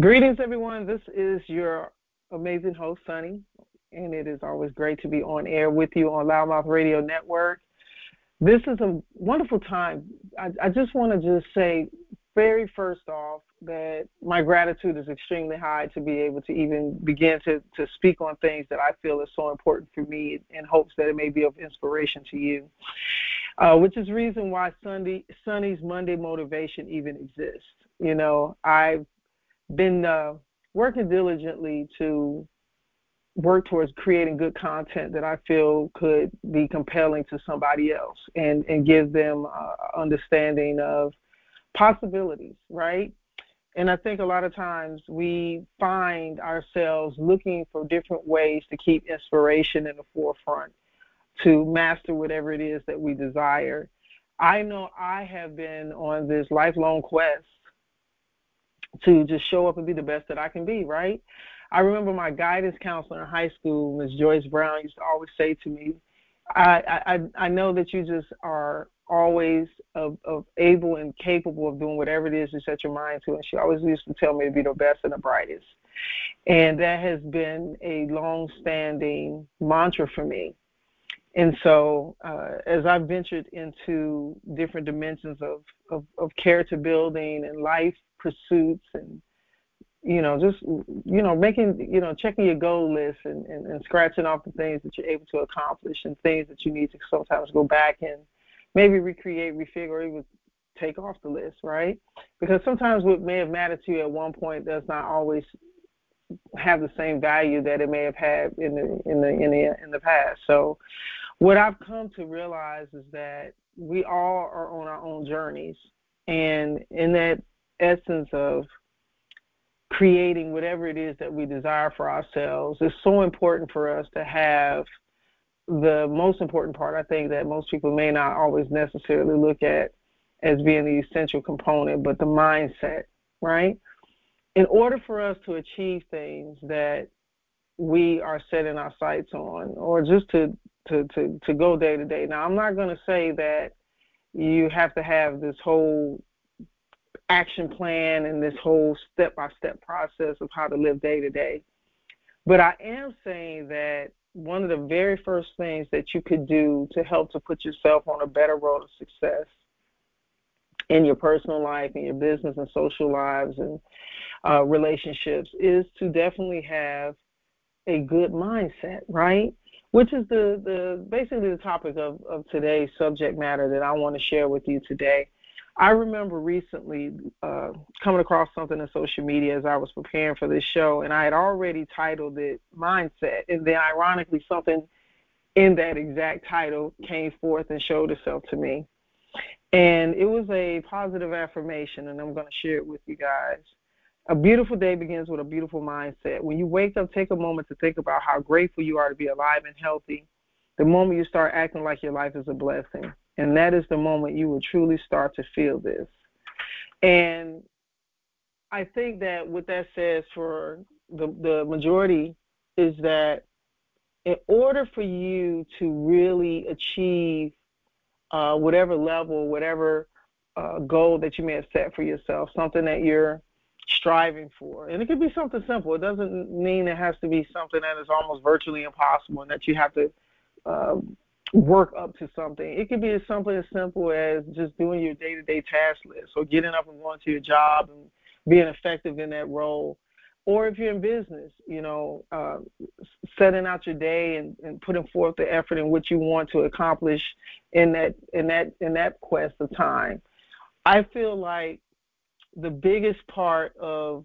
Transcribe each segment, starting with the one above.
Greetings, everyone. This is your amazing host, Sonny, and it is always great to be on air with you on LouddMouth Radio Network. This is a wonderful time. I, I just want to just say, very first off, that my gratitude is extremely high to be able to even begin to, to speak on things that I feel is so important for me in hopes that it may be of inspiration to you. Uh, which is reason why Sunday Sonny's Monday motivation even exists. You know, I've been uh, working diligently to work towards creating good content that I feel could be compelling to somebody else and, and give them uh, understanding of possibilities, right? And I think a lot of times we find ourselves looking for different ways to keep inspiration in the forefront, to master whatever it is that we desire. I know I have been on this lifelong quest to just show up and be the best that I can be, right? I remember my guidance counselor in high school, Ms. Joyce Brown, used to always say to me, I, I, I know that you just are always of, of able and capable of doing whatever it is you set your mind to. And she always used to tell me to be the best and the brightest. And that has been a long standing mantra for me. And so, uh, as I've ventured into different dimensions of, of, of character building and life pursuits and you know just you know making you know checking your goal list and, and, and scratching off the things that you're able to accomplish and things that you need to sometimes go back and maybe recreate refigure or even take off the list right? Because sometimes what may have mattered to you at one point does not always have the same value that it may have had in the in the in the in the past. So what i've come to realize is that we all are on our own journeys. And in that essence of creating whatever it is that we desire for ourselves is so important for us to have the most important part I think that most people may not always necessarily look at as being the essential component, but the mindset, right? In order for us to achieve things that we are setting our sights on, or just to to to, to go day to day. Now, I'm not going to say that you have to have this whole action plan and this whole step by step process of how to live day to day. But I am saying that one of the very first things that you could do to help to put yourself on a better road of success in your personal life, in your business and social lives and uh, relationships is to definitely have a good mindset, right? Which is the, the basically the topic of, of today's subject matter that I want to share with you today. I remember recently uh, coming across something in social media as I was preparing for this show, and I had already titled it Mindset. And then, ironically, something in that exact title came forth and showed itself to me. And it was a positive affirmation, and I'm going to share it with you guys. A beautiful day begins with a beautiful mindset. When you wake up, take a moment to think about how grateful you are to be alive and healthy. The moment you start acting like your life is a blessing. And that is the moment you will truly start to feel this. And I think that what that says for the, the majority is that in order for you to really achieve uh, whatever level, whatever uh, goal that you may have set for yourself, something that you're striving for. And it could be something simple. It doesn't mean it has to be something that is almost virtually impossible and that you have to um, work up to something. It could be something as simple as just doing your day to day task list or getting up and going to your job and being effective in that role. Or if you're in business, you know, uh, setting out your day and, and putting forth the effort in what you want to accomplish in that in that in that quest of time. I feel like the biggest part of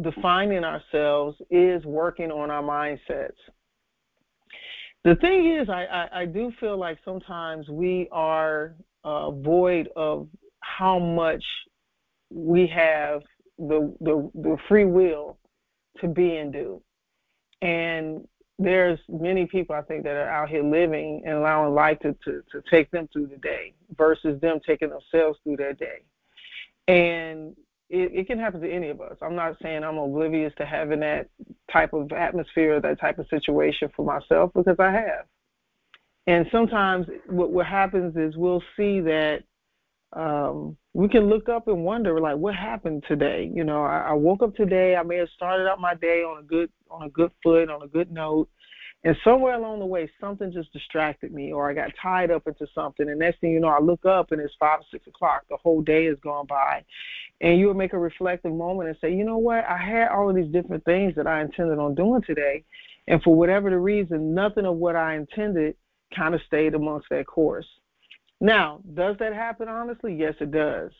defining ourselves is working on our mindsets the thing is, I, I, I do feel like sometimes we are uh, void of how much we have the, the the free will to be and do. And there's many people I think that are out here living and allowing life to, to, to take them through the day versus them taking themselves through their day. And it, it can happen to any of us. I'm not saying I'm oblivious to having that type of atmosphere, or that type of situation for myself because I have. And sometimes what, what happens is we'll see that um, we can look up and wonder like what happened today you know I, I woke up today i may have started out my day on a good on a good foot on a good note and somewhere along the way something just distracted me or i got tied up into something and next thing you know i look up and it's five or six o'clock the whole day has gone by and you would make a reflective moment and say you know what i had all of these different things that i intended on doing today and for whatever the reason nothing of what i intended kind of stayed amongst that course now, does that happen honestly? Yes, it does.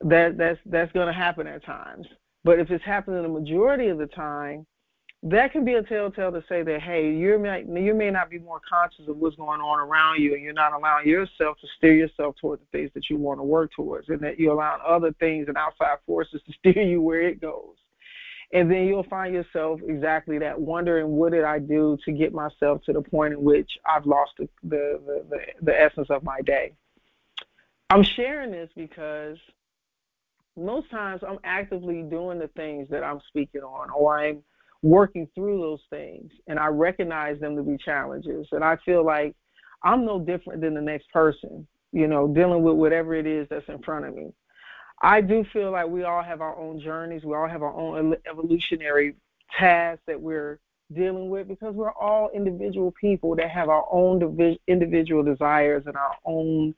That that's that's going to happen at times. But if it's happening the majority of the time, that can be a telltale to say that hey, you may you may not be more conscious of what's going on around you, and you're not allowing yourself to steer yourself toward the things that you want to work towards, and that you're allowing other things and outside forces to steer you where it goes. And then you'll find yourself exactly that, wondering what did I do to get myself to the point in which I've lost the the the, the, the essence of my day. I'm sharing this because most times I'm actively doing the things that I'm speaking on, or I'm working through those things, and I recognize them to be challenges. And I feel like I'm no different than the next person, you know, dealing with whatever it is that's in front of me. I do feel like we all have our own journeys, we all have our own evolutionary tasks that we're dealing with because we're all individual people that have our own individual desires and our own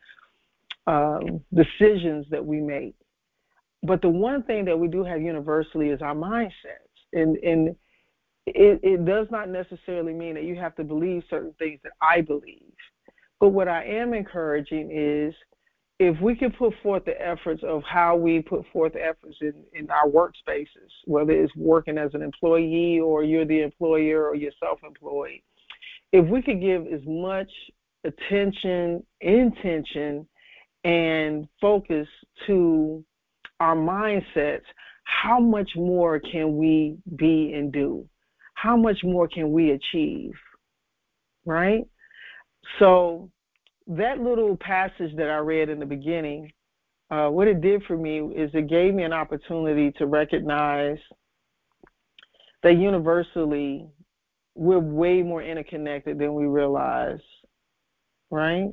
um, decisions that we make. But the one thing that we do have universally is our mindsets. And, and it, it does not necessarily mean that you have to believe certain things that I believe. But what I am encouraging is if we can put forth the efforts of how we put forth efforts in, in our workspaces, whether it's working as an employee or you're the employer or you're self employed, if we could give as much attention, intention, and focus to our mindsets, how much more can we be and do? How much more can we achieve? Right? So, that little passage that I read in the beginning, uh, what it did for me is it gave me an opportunity to recognize that universally we're way more interconnected than we realize, right?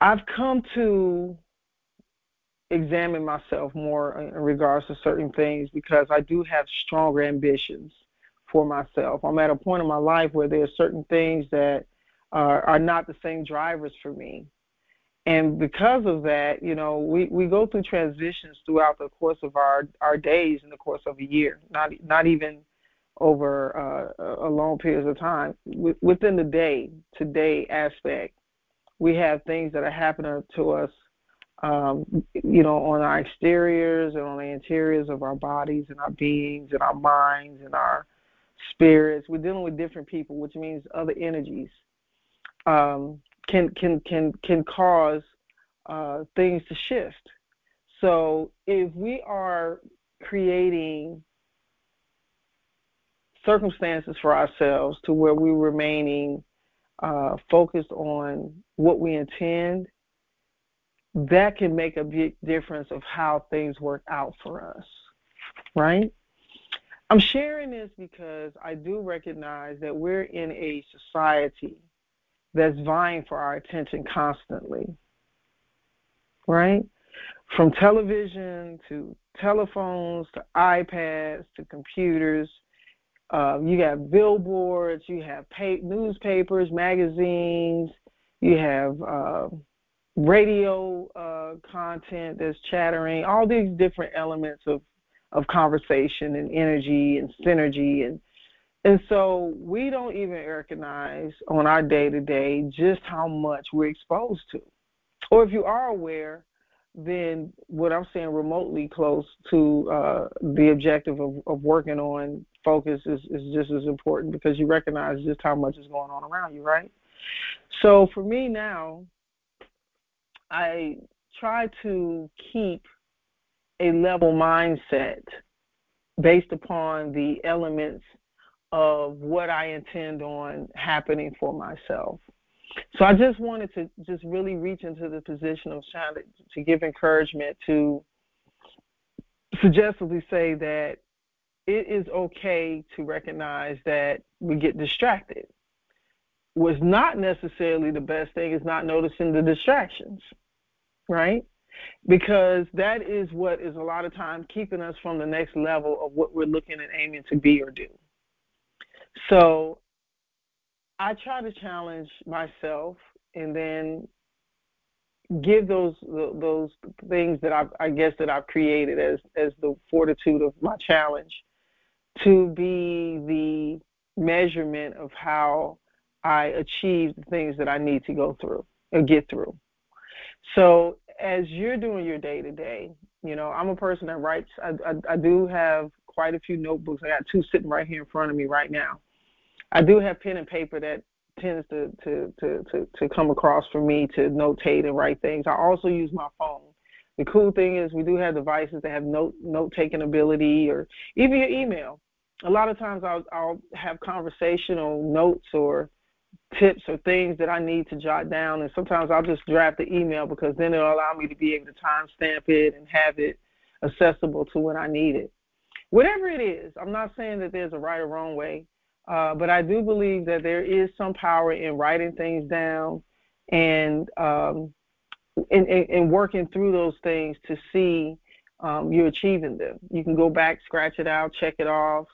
I've come to examine myself more in regards to certain things because I do have stronger ambitions for myself. I'm at a point in my life where there are certain things that are, are not the same drivers for me. And because of that, you know, we, we go through transitions throughout the course of our, our days in the course of a year, not not even over uh, a long period of time. within the day today aspect, we have things that are happening to us, um, you know, on our exteriors and on the interiors of our bodies and our beings and our minds and our spirits. We're dealing with different people, which means other energies um, can can can can cause uh, things to shift. So if we are creating circumstances for ourselves to where we're remaining uh, focused on what we intend, that can make a big difference of how things work out for us, right? I'm sharing this because I do recognize that we're in a society that's vying for our attention constantly. Right? From television to telephones to iPads to computers, uh, you have billboards, you have newspapers, magazines, you have uh, radio uh, content that's chattering, all these different elements of, of conversation and energy and synergy and and so we don't even recognize on our day to day just how much we're exposed to. Or if you are aware, then what I'm saying remotely close to uh, the objective of, of working on focus is, is just as important because you recognize just how much is going on around you, right? So for me now, I try to keep a level mindset based upon the elements of what I intend on happening for myself. So I just wanted to just really reach into the position of trying to, to give encouragement to suggestively say that it is okay to recognize that we get distracted. What's not necessarily the best thing is not noticing the distractions, right? Because that is what is a lot of time keeping us from the next level of what we're looking and aiming to be or do. So I try to challenge myself and then give those those things that I've, I guess that I've created as as the fortitude of my challenge to be the measurement of how I achieve the things that I need to go through or get through. So as you're doing your day to day, you know, I'm a person that writes. I, I, I do have quite a few notebooks. I got two sitting right here in front of me right now. I do have pen and paper that tends to to to to, to come across for me to notate and write things. I also use my phone. The cool thing is we do have devices that have note note taking ability or even your email. A lot of times I'll I'll have conversational notes or tips or things that I need to jot down and sometimes I'll just draft the email because then it'll allow me to be able to timestamp it and have it accessible to when I need it. Whatever it is, I'm not saying that there's a right or wrong way. Uh, but I do believe that there is some power in writing things down and um, in, working through those things to see um, you're achieving them. You can go back, scratch it out, check it off,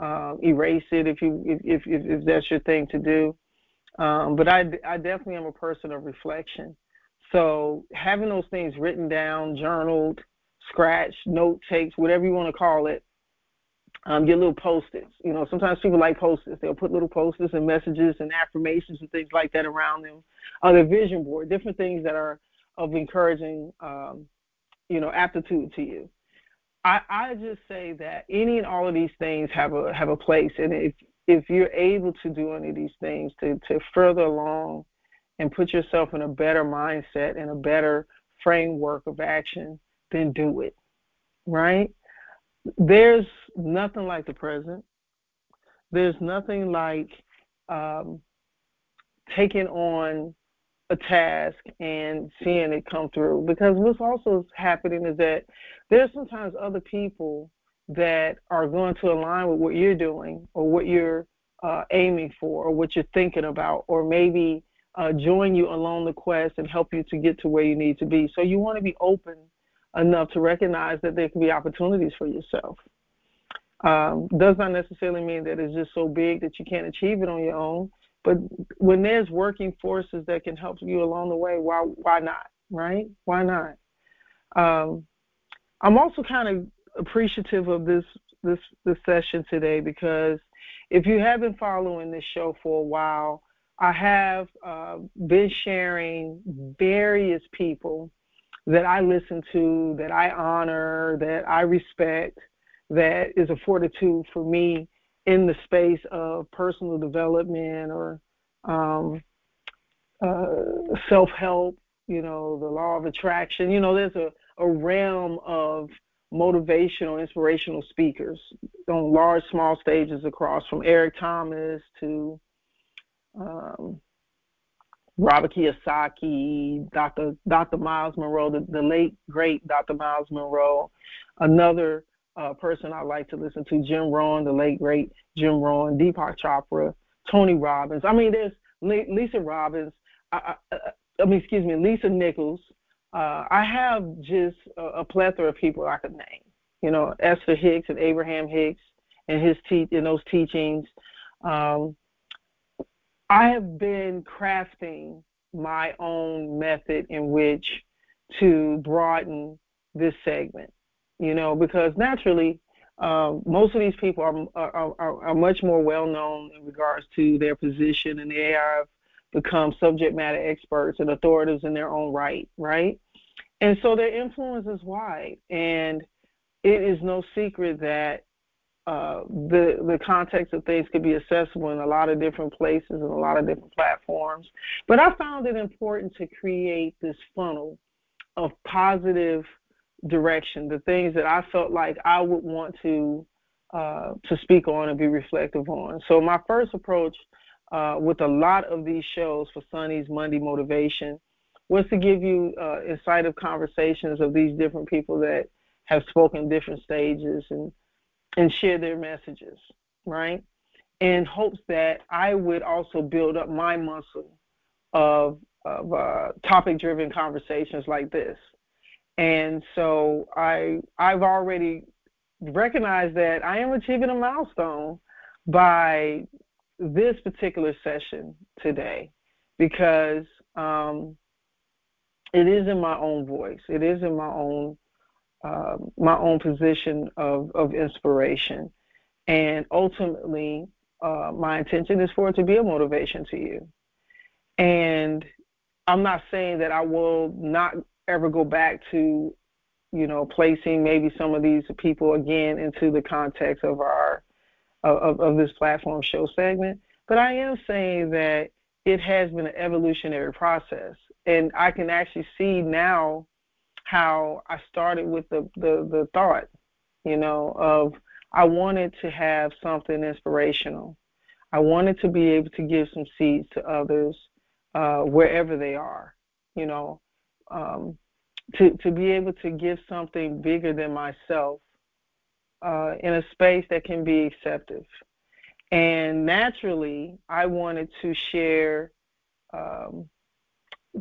uh, erase it if you if, if, if that's your thing to do. Um, but I, I definitely am a person of reflection. So having those things written down, journaled, scratched, note takes, whatever you want to call it, um, get little post-its. You know, sometimes people like post-its. They'll put little post-its and messages and affirmations and things like that around them. Their vision board, different things that are of encouraging, um, you know, aptitude to you. I, I just say that any and all of these things have a have a place, and if if you're able to do any of these things to to further along and put yourself in a better mindset and a better framework of action, then do it. Right? there's nothing like the present. There's nothing like um, taking on a task and seeing it come through. Because what's also happening is that there's sometimes other people that are going to align with what you're doing or what you're uh, aiming for or what you're thinking about, or maybe uh, join you along the quest and help you to get to where you need to be. So you want to be open enough to recognize that there can be opportunities for yourself. Um, does not necessarily mean that it's just so big that you can't achieve it on your own. But when there's working forces that can help you along the way, why why not? Right? Why not? Um, I'm also kind of appreciative of this this this session today because if you have been following this show for a while, I have uh, been sharing various people that I listen to, that I honor, that I respect, that is a fortitude for me in the space of personal development or um, uh, self help, you know, the law of attraction. You know, there's a, a realm of motivational, inspirational speakers on large, small stages across from Eric Thomas to um, Robert Kiyosaki, Dr. Dr. Myles Munroe, the, the late great Dr. Myles Munroe. another uh, person I like to listen to, Jim Rohn, the late great Jim Rohn, Deepak Chopra, Tony Robbins. I mean, there's Lisa Robbins. I, I, I mean, excuse me, Lisa Nichols. Uh, I have just a, a, plethora of people I could name. You know, Esther Hicks and Abraham Hicks and his te- in those teachings. Um, I have been crafting my own method in which to broaden this segment, you know, because naturally, um, most of these people are, are, are, are much more well known in regards to their position and they have become subject matter experts and authorities in their own right, right? And so their influence is wide. And it is no secret that uh, the the context of things could be accessible in a lot of different places and a lot of different platforms. But I found it important to create this funnel of positive direction, the things that I felt like I would want to uh, to speak on and be reflective on. So my first approach uh, with a lot of these shows for Sonny's Monday Motivation was to give you uh, of conversations of these different people that have spoken different stages and and share their messages, right? In hopes that I would also build up my muscle of of uh, topic-driven conversations like this. And so I I've already recognized that I am achieving a milestone by this particular session today because um, it is in my own voice. It is in my own uh, my own position of of inspiration, and ultimately, uh, my intention is for it to be a motivation to you. And I'm not saying that I will not ever go back to, you know, placing maybe some of these people again into the context of our of, of this platform show segment. But I am saying that it has been an evolutionary process, and I can actually see now how I started with the the, the thought, you know, of I wanted to have something inspirational. I wanted to be able to give some seeds to others uh, wherever they are, you know, um, to to be able to give something bigger than myself uh, in a space that can be acceptive. And naturally, I wanted to share um,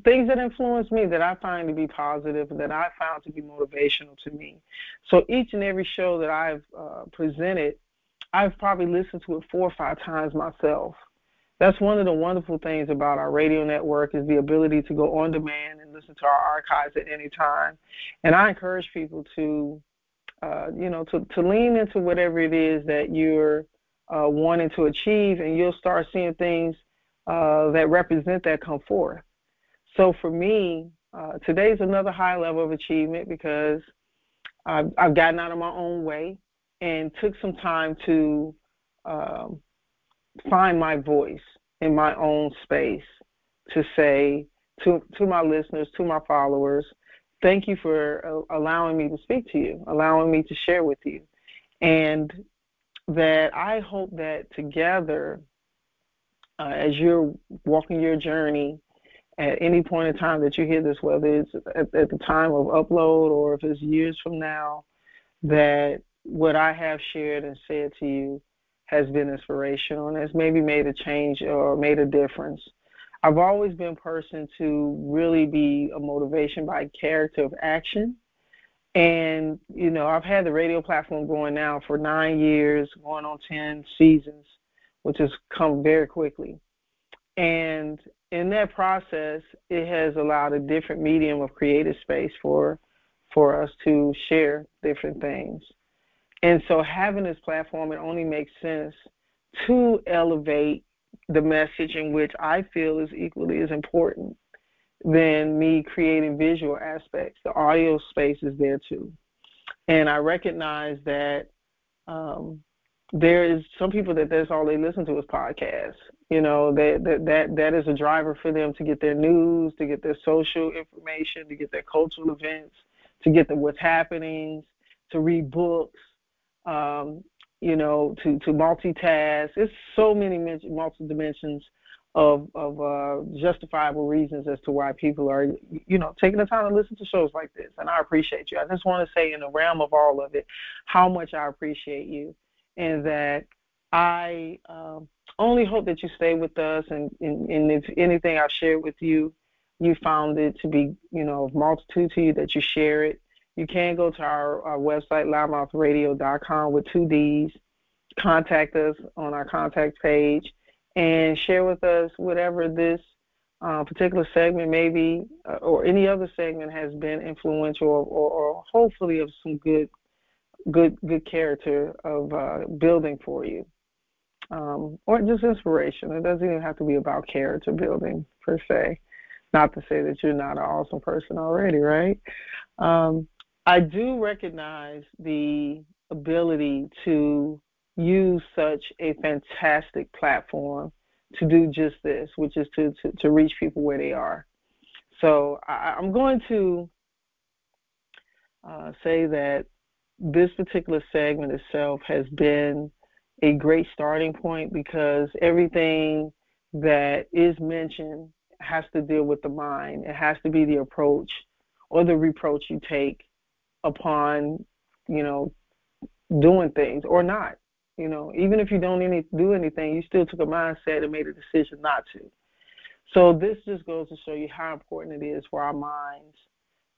things that influence me that I find to be positive, that I found to be motivational to me. So each and every show that I've uh, presented, I've probably listened to it four or five times myself. That's one of the wonderful things about our radio network is the ability to go on demand and listen to our archives at any time. And I encourage people to uh, you know, to, to lean into whatever it is that you're uh, wanting to achieve, and you'll start seeing things uh, that represent that come forth. So for me, uh, today's another high level of achievement because I've, I've gotten out of my own way and took some time to um, find my voice in my own space to say to to my listeners, to my followers, thank you for uh, allowing me to speak to you, allowing me to share with you. And that I hope that together, uh, as you're walking your journey, at any point in time that you hear this, whether it's at, at the time of upload or if it's years from now, that what I have shared and said to you has been inspirational and has maybe made a change or made a difference I've always been a person to really be a motivation by character of action. And, you know, I've had the radio platform going now for nine years, going on 10 seasons, which has come very quickly. And in that process, it has allowed a different medium of creative space for for us to share different things. And so having this platform, it only makes sense to elevate the message in which I feel is equally as important than me creating visual aspects. The audio space is there too. And I recognize that um, there is some people that that's all they listen to is podcasts. You know, that, that that that is a driver for them to get their news, to get their social information, to get their cultural events, to get the what's happening, to read books. Um, you know, to to multitask. It's so many multi dimensions of of uh, justifiable reasons as to why people are, you know, taking the time to listen to shows like this. And I appreciate you. I just want to say, in the realm of all of it, how much I appreciate you, and that I um, only hope that you stay with us. And, and and if anything I've shared with you, you found it to be, you know, of multitude to you, that you share it you can go to our, our website, louddmouthradio.com with two D's. Contact us on our contact page and share with us whatever this uh, particular segment maybe uh, or any other segment has been influential or, or, or, hopefully of some good good good character of uh, building for you. Um, or just inspiration. It doesn't even have to be about character building per se. Not to say that you're not an awesome person already right? Um, I do recognize the ability to use such a fantastic platform to do just this, which is to, to, to reach people where they are. So I, am going to uh, say that this particular segment itself has been a great starting point because everything that is mentioned has to deal with the mind. It has to be the approach or the reproach you take upon, you know, doing things or not. You know, even if you don't any, do anything, you still took a mindset and made a decision not to. So this just goes to show you how important it is for our minds,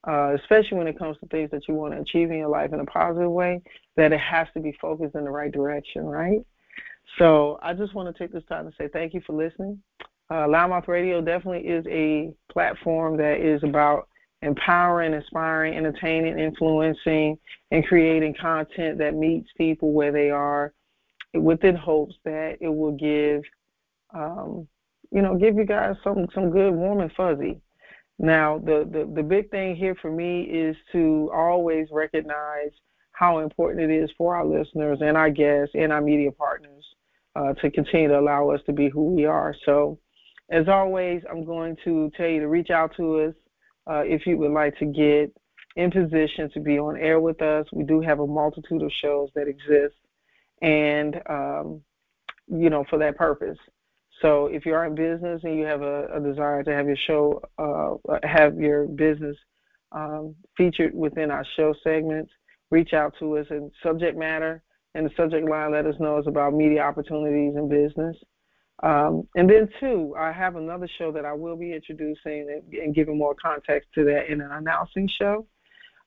uh, especially when it comes to things that you want to achieve in your life in a positive way, that it has to be focused in the right direction, right? So I just want to take this time to say thank you for listening. Uh, LouddMouth Radio definitely is a platform that is about empowering, inspiring, entertaining, influencing, and creating content that meets people where they are, within hopes that it will give, um, you know, give you guys some some good, warm and fuzzy. Now, the, the the big thing here for me is to always recognize how important it is for our listeners and our guests and our media partners uh, to continue to allow us to be who we are. So, as always, I'm going to tell you to reach out to us uh, if you would like to get in position to be on air with us. We do have a multitude of shows that exist, and um, you know, for that purpose. So if you are in business and you have a, a desire to have your show, uh, have your business um, featured within our show segments, reach out to us in subject matter and the subject line. Let us know is about media opportunities in business. Um, and then, two, I have another show that I will be introducing and, giving more context to that in an announcing show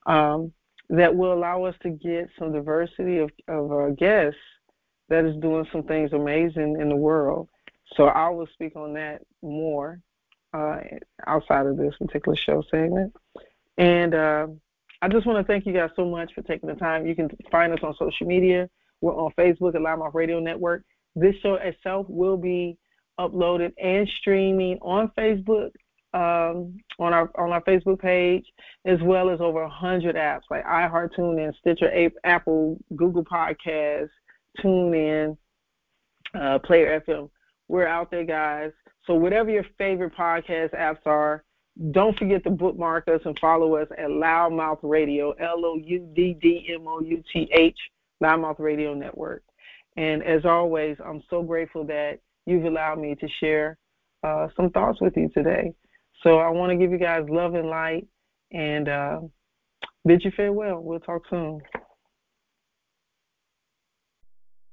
um, that will allow us to get some diversity of, of uh, guests that is doing some things amazing in the world. So I will speak on that more uh, outside of this particular show segment. And uh, I just want to thank you guys so much for taking the time. You can find us on social media. We're on Facebook at LouddMouth Radio Network. This show itself will be uploaded and streaming on Facebook, um, on our on our Facebook page, as well as over 100 apps like iHeartTuneIn, Stitcher, Apple, Google Podcasts, TuneIn, uh, Player FM. We're out there, guys. So whatever your favorite podcast apps are, don't forget to bookmark us and follow us at LouddMouth Radio, L O U D D M O U T H, LouddMouth Radio Network. And as always, I'm so grateful that you've allowed me to share uh, some thoughts with you today. So I want to give you guys love and light and uh, bid you farewell. We'll talk soon.